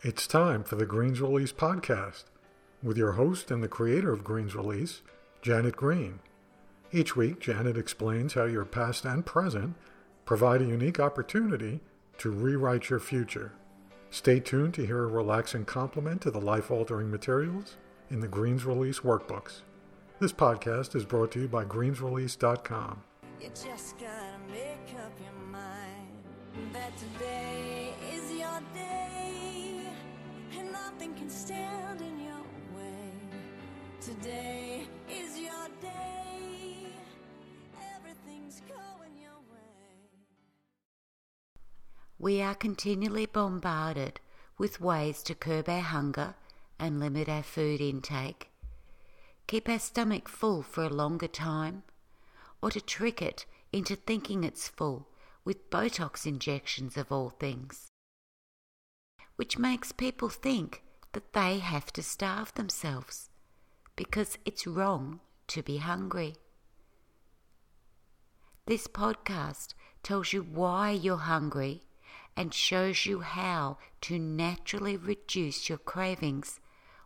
It's time for the Greens Release podcast with your host and the creator of Greens Release, Janet Green. Each week, Janet explains how your past and present provide a unique opportunity to rewrite your future. Stay tuned to hear a relaxing complement to the life altering materials in the Greens Release workbooks. This podcast is brought to you by greensrelease.com. You just gotta make up your mind that today stand in your way. Today is your day, everything's going your way. We are continually bombarded with ways to curb our hunger and limit our food intake, keep our stomach full for a longer time, or to trick it into thinking it's full with Botox injections of all things, which makes people think that they have to starve themselves because it's wrong to be hungry. This podcast tells you why you're hungry and shows you how to naturally reduce your cravings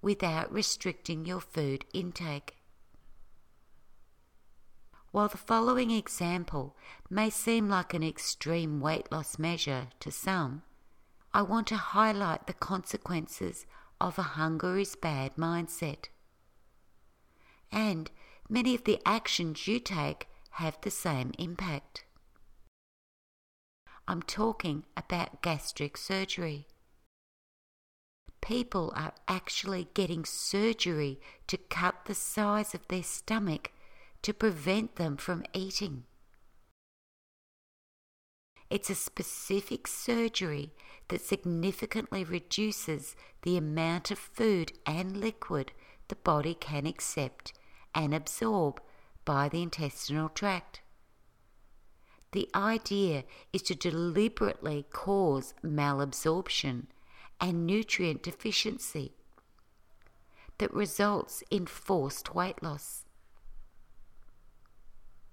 without restricting your food intake. While the following example may seem like an extreme weight loss measure to some, I want to highlight the consequences of a hunger is bad mindset. And many of the actions you take have the same impact. I'm talking about gastric surgery. People are actually getting surgery to cut the size of their stomach to prevent them from eating. It's a specific surgery that significantly reduces the amount of food and liquid the body can accept and absorb by the intestinal tract. The idea is to deliberately cause malabsorption and nutrient deficiency that results in forced weight loss.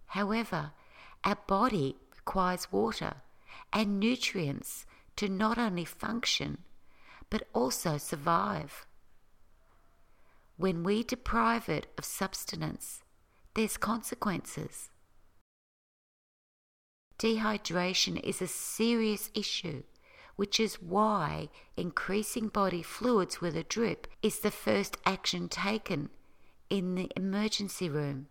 However, our body requires water and nutrients to not only function but also survive. When we deprive it of substance, there's consequences. Dehydration is a serious issue, which is why increasing body fluids with a drip is the first action taken in the emergency room.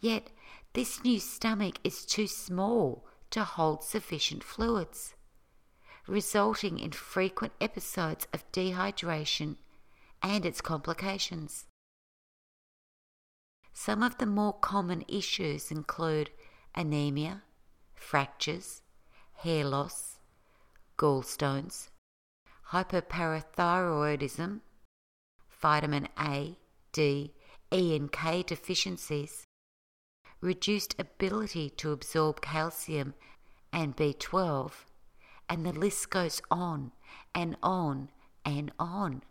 Yet, this new stomach is too small to hold sufficient fluids, resulting in frequent episodes of dehydration and its complications. Some of the more common issues include anemia, fractures, hair loss, gallstones, hypoparathyroidism, vitamin A, D, E, and K deficiencies, reduced ability to absorb calcium and B12, and the list goes on and on and on.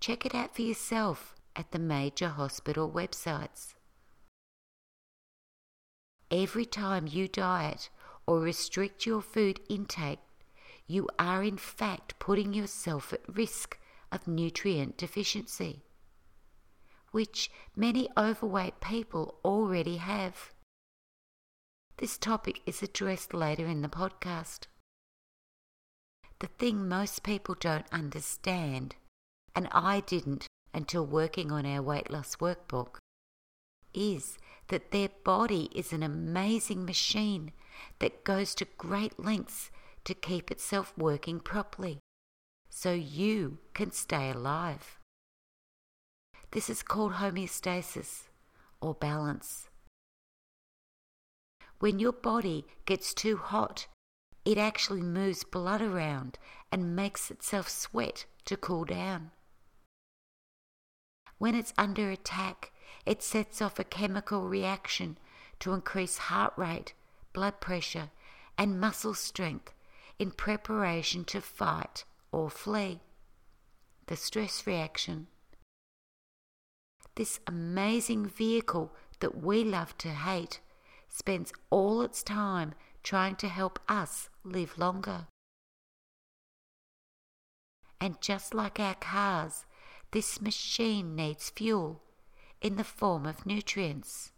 Check it out for yourself at the major hospital websites. Every time you diet or restrict your food intake, you are in fact putting yourself at risk of nutrient deficiency, which many overweight people already have. This topic is addressed later in the podcast. The thing most people don't understand, and I didn't until working on our weight loss workbook, is that their body is an amazing machine that goes to great lengths to keep itself working properly so you can stay alive. This is called homeostasis or balance. When your body gets too hot, it actually moves blood around and makes itself sweat to cool down. When it's under attack, it sets off a chemical reaction to increase heart rate, blood pressure, and muscle strength in preparation to fight or flee. The stress reaction. This amazing vehicle that we love to hate spends all its time trying to help us live longer. And just like our cars, this machine needs fuel in the form of nutrients.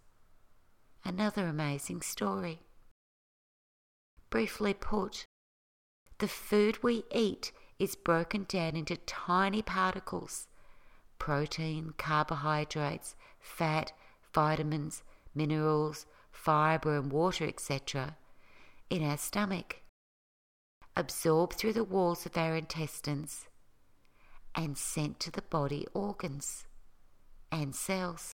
Another amazing story. Briefly put, the food we eat is broken down into tiny particles protein, carbohydrates, fat, vitamins, minerals, fibre, and water, etc., in our stomach, absorbed through the walls of our intestines, and sent to the body organs and cells,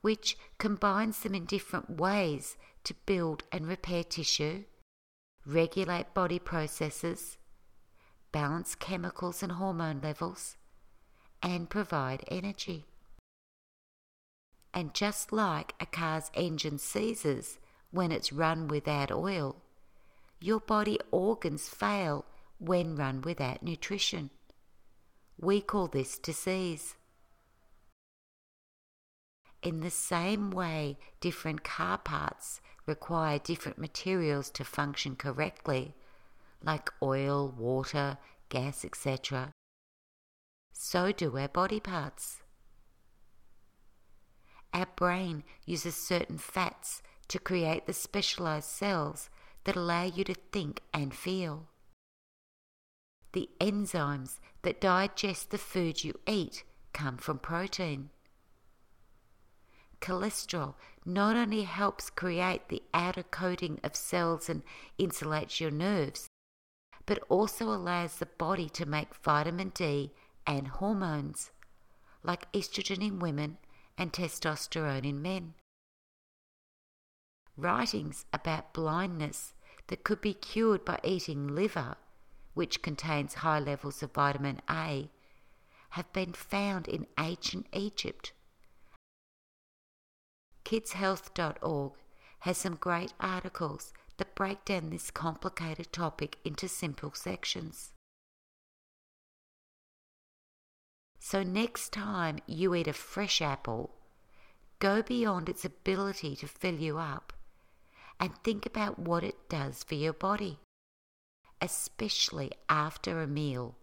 which combines them in different ways to build and repair tissue, regulate body processes, balance chemicals and hormone levels, and provide energy. And just like a car's engine seizes when it's run without oil, your body organs fail when run without nutrition. We call this disease. In the same way, different car parts require different materials to function correctly, like oil, water, gas, etc. So do our body parts. Our brain uses certain fats to create the specialized cells that allow you to think and feel. The enzymes that digest the food you eat come from protein. Cholesterol not only helps create the outer coating of cells and insulates your nerves, but also allows the body to make vitamin D and hormones, like estrogen in women and testosterone in men. Writings about blindness that could be cured by eating liver, which contains high levels of vitamin A, have been found in ancient Egypt. KidsHealth.org has some great articles that break down this complicated topic into simple sections. So, next time you eat a fresh apple, go beyond its ability to fill you up and think about what it does for your body, especially after a meal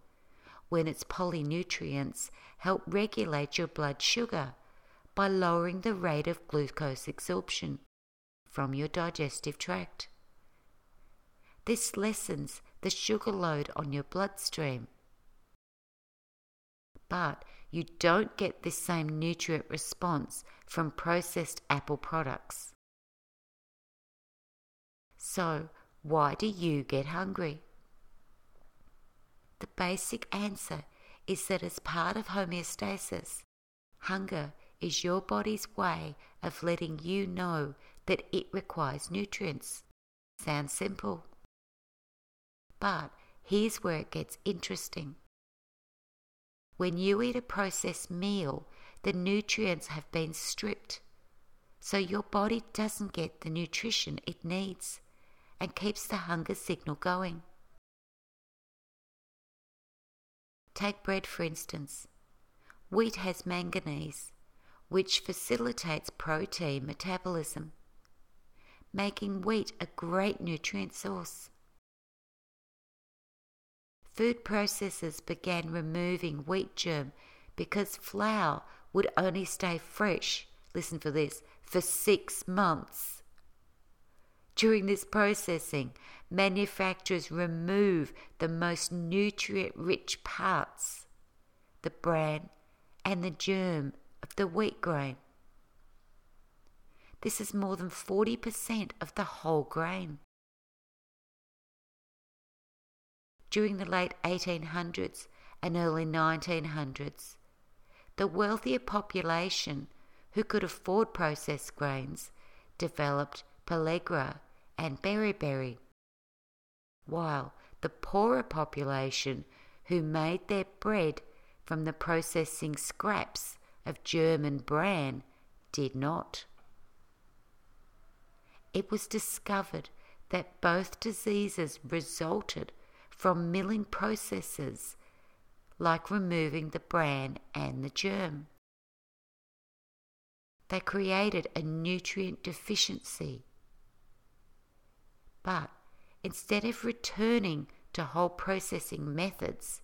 when its polynutrients help regulate your blood sugar by lowering the rate of glucose absorption from your digestive tract. This lessens the sugar load on your bloodstream but you don't get this same nutrient response from processed apple products. So, why do you get hungry? The basic answer is that as part of homeostasis, hunger is your body's way of letting you know that it requires nutrients. Sounds simple. But here's where it gets interesting. When you eat a processed meal, the nutrients have been stripped. So your body doesn't get the nutrition it needs and keeps the hunger signal going. Take bread for instance. Wheat has manganese, which facilitates protein metabolism, making wheat a great nutrient source. Food processors began removing wheat germ because flour would only stay fresh, listen for this, for six months. During this processing, manufacturers remove the most nutrient rich parts, the bran and the germ of the wheat grain. This is more than 40% of the whole grain. During the late 1800s and early 1900s. The wealthier population who could afford processed grains developed pellagra and beriberi, while the poorer population who made their bread from the processing scraps of germ and bran did not. It was discovered that both diseases resulted from milling processes like removing the bran and the germ. They created a nutrient deficiency. But instead of returning to whole processing methods,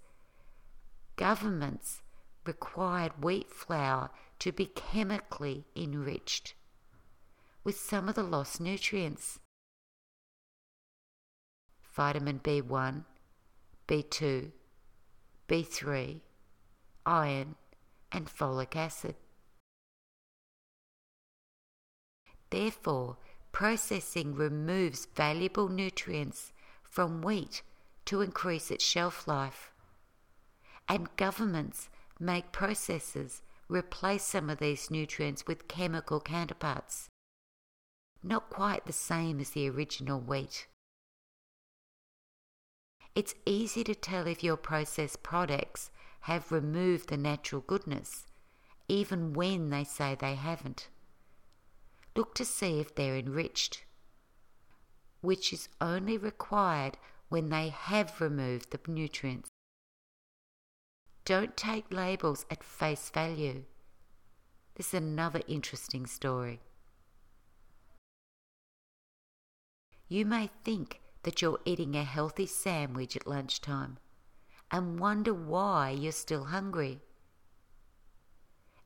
governments required wheat flour to be chemically enriched with some of the lost nutrients vitamin B1, B2, B3, iron, and folic acid. Therefore, processing removes valuable nutrients from wheat to increase its shelf life. And governments make processes replace some of these nutrients with chemical counterparts. Not quite the same as the original wheat. It's easy to tell if your processed products have removed the natural goodness, even when they say they haven't. Look to see if they're enriched, which is only required when they have removed the nutrients. Don't take labels at face value. This is another interesting story. You may think that you're eating a healthy sandwich at lunchtime and wonder why you're still hungry.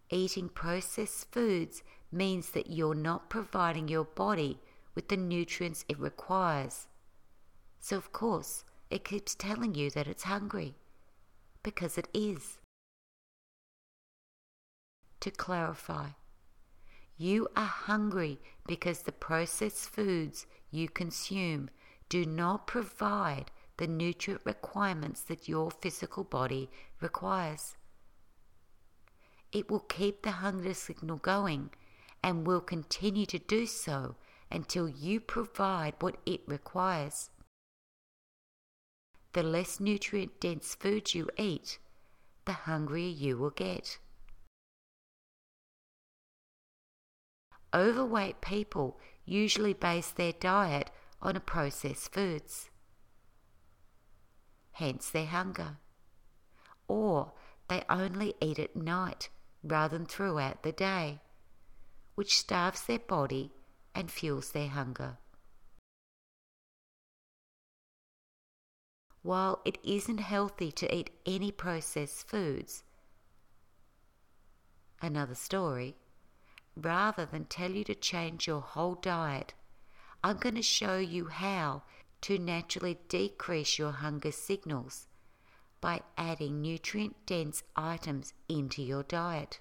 Eating processed foods means that you're not providing your body with the nutrients it requires. So, of course, it keeps telling you that it's hungry because it is. To clarify, you are hungry because the processed foods you consume do not provide the nutrient requirements that your physical body requires. It will keep the hunger signal going and will continue to do so until you provide what it requires the less nutrient dense food you eat, the hungrier you will get. Overweight people usually base their diet on a processed foods, hence their hunger. Or they only eat at night rather than throughout the day, which starves their body and fuels their hunger. while it isn't healthy to eat any processed foods. Another story. Rather than tell you to change your whole diet, I'm going to show you how to naturally decrease your hunger signals by adding nutrient dense items into your diet,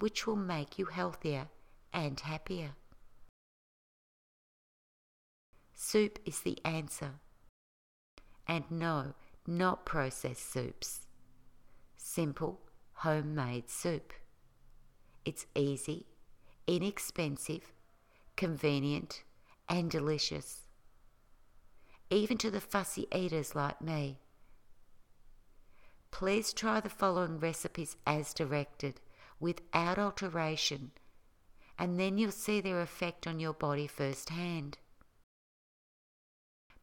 which will make you healthier and happier. Soup is the answer. And no, not processed soups. Simple, homemade soup. It's easy, inexpensive, convenient, and delicious. Even to the fussy eaters like me. Please try the following recipes as directed, without alteration, and then you'll see their effect on your body firsthand.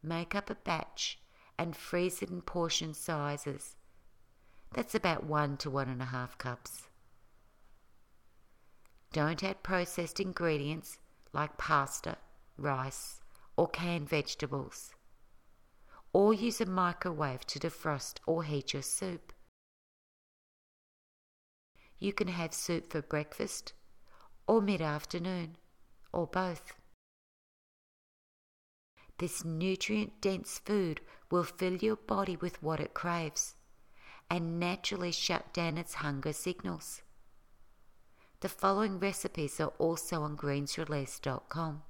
Make up a batch and freeze it in portion sizes. That's about one to one and a half cups. Don't add processed ingredients like pasta, rice, or canned vegetables. Or use a microwave to defrost or heat your soup. You can have soup for breakfast or mid afternoon, or both. This nutrient dense food will fill your body with what it craves and naturally shut down its hunger signals. The following recipes are also on greensrelease.com.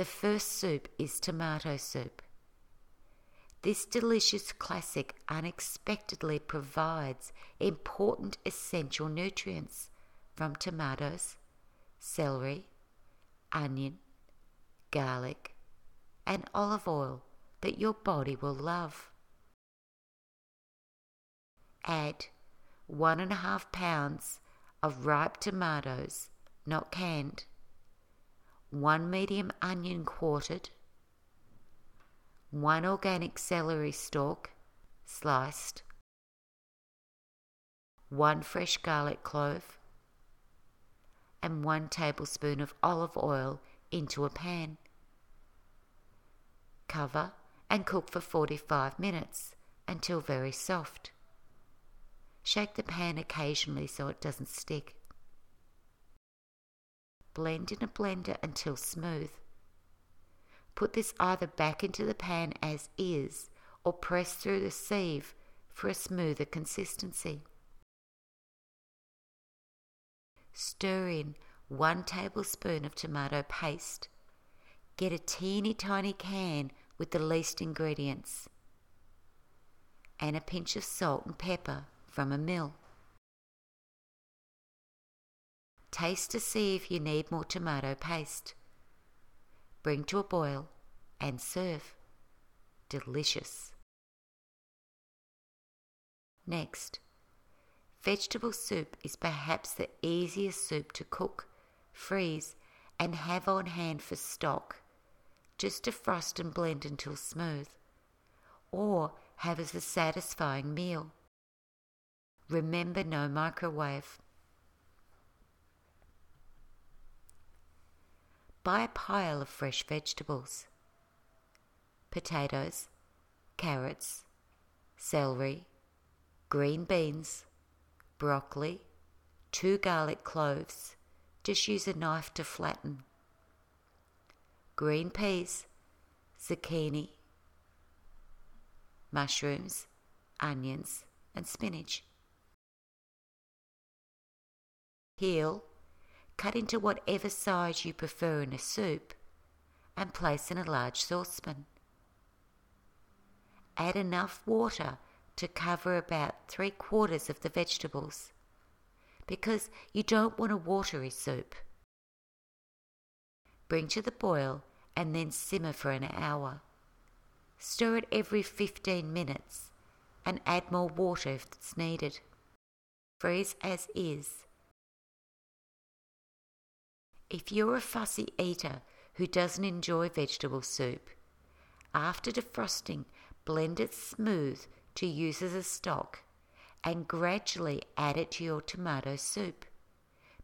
The first soup is tomato soup. This delicious classic unexpectedly provides important essential nutrients from tomatoes, celery, onion, garlic, and olive oil that your body will love. Add one and a half pounds of ripe tomatoes, not canned, one medium onion quartered, one organic celery stalk sliced, one fresh garlic clove, and 1 tablespoon of olive oil into a pan. Cover and cook for 45 minutes until very soft. Shake the pan occasionally so it doesn't stick. Blend in a blender until smooth. Put this either back into the pan as is or press through the sieve for a smoother consistency. Stir in 1 tablespoon of tomato paste. Get a teeny tiny can with the least ingredients and a pinch of salt and pepper from a mill. Taste to see if you need more tomato paste. Bring to a boil and serve. Delicious. Next, vegetable soup is perhaps the easiest soup to cook, freeze, and have on hand for stock. Just defrost and blend until smooth. Or have as a satisfying meal. Remember no microwave. Buy a pile of fresh vegetables potatoes, carrots, celery, green beans, broccoli, two garlic cloves. Just use a knife to flatten. Green peas, zucchini, mushrooms, onions, and spinach. Peel, cut into whatever size you prefer in a soup, and place in a large saucepan. Add enough water to cover about three quarters of the vegetables because you don't want a watery soup. Bring to the boil and then simmer for an hour. Stir it every 15 minutes and add more water if it's needed. Freeze as is. If you're a fussy eater who doesn't enjoy vegetable soup, after defrosting, blend it smooth to use as a stock and gradually add it to your tomato soup,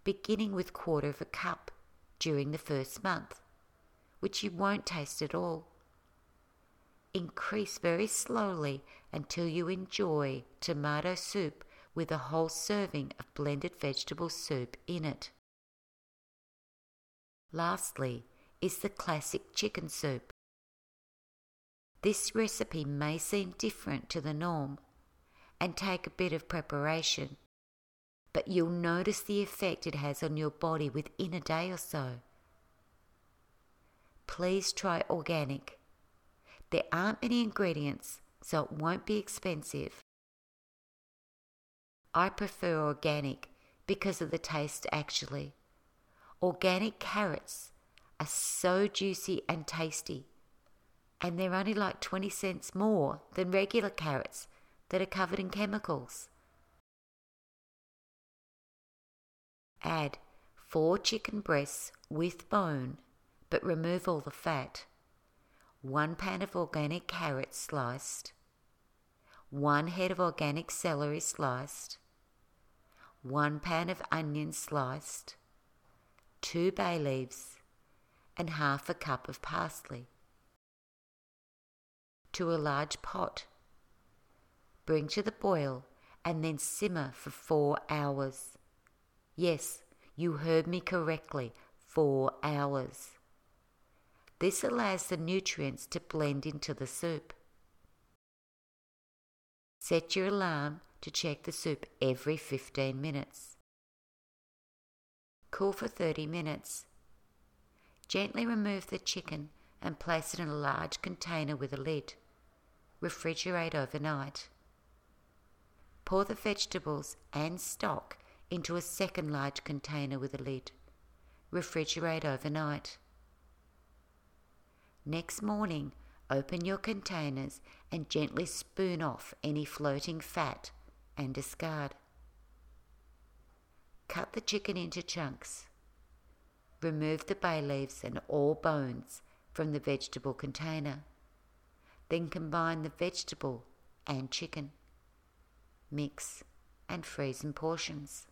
beginning with quarter of a cup during the first month, which you won't taste at all. Increase very slowly until you enjoy tomato soup with a whole serving of blended vegetable soup in it. Lastly is the classic chicken soup. This recipe may seem different to the norm and take a bit of preparation, but you'll notice the effect it has on your body within a day or so. Please try organic. There aren't many ingredients, so it won't be expensive. I prefer organic because of the taste actually. Organic carrots are so juicy and tasty, and they're only like 20 cents more than regular carrots that are covered in chemicals. Add four chicken breasts with bone, but remove all the fat. One pan of organic carrots sliced. One head of organic celery sliced. One pan of onion sliced two bay leaves, and half a cup of parsley. To a large pot. Bring to the boil and then simmer for four hours. Yes, you heard me correctly, four hours. This allows the nutrients to blend into the soup. Set your alarm to check the soup every 15 minutes. Cool for 30 minutes. Gently remove the chicken and place it in a large container with a lid. Refrigerate overnight. Pour the vegetables and stock into a second large container with a lid. Refrigerate overnight. Next morning, open your containers and gently spoon off any floating fat and discard. Cut the chicken into chunks. Remove the bay leaves and all bones from the vegetable container. Then combine the vegetable and chicken. Mix and freeze in portions.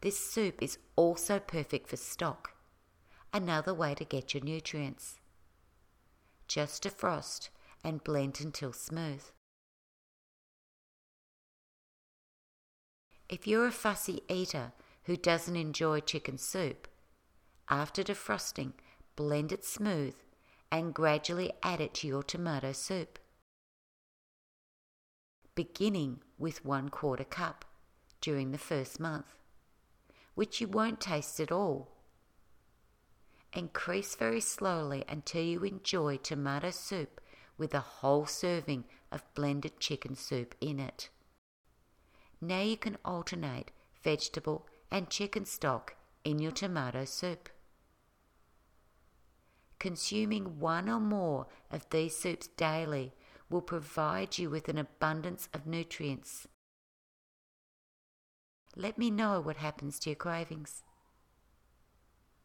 This soup is also perfect for stock, another way to get your nutrients. Just defrost and blend until smooth. If you're a fussy eater who doesn't enjoy chicken soup, after defrosting, blend it smooth and gradually add it to your tomato soup. Beginning with one quarter cup during the first month, which you won't taste at all. Increase very slowly until you enjoy tomato soup with a whole serving of blended chicken soup in it. Now you can alternate vegetable and chicken stock in your tomato soup. Consuming one or more of these soups daily will provide you with an abundance of nutrients. Let me know what happens to your cravings.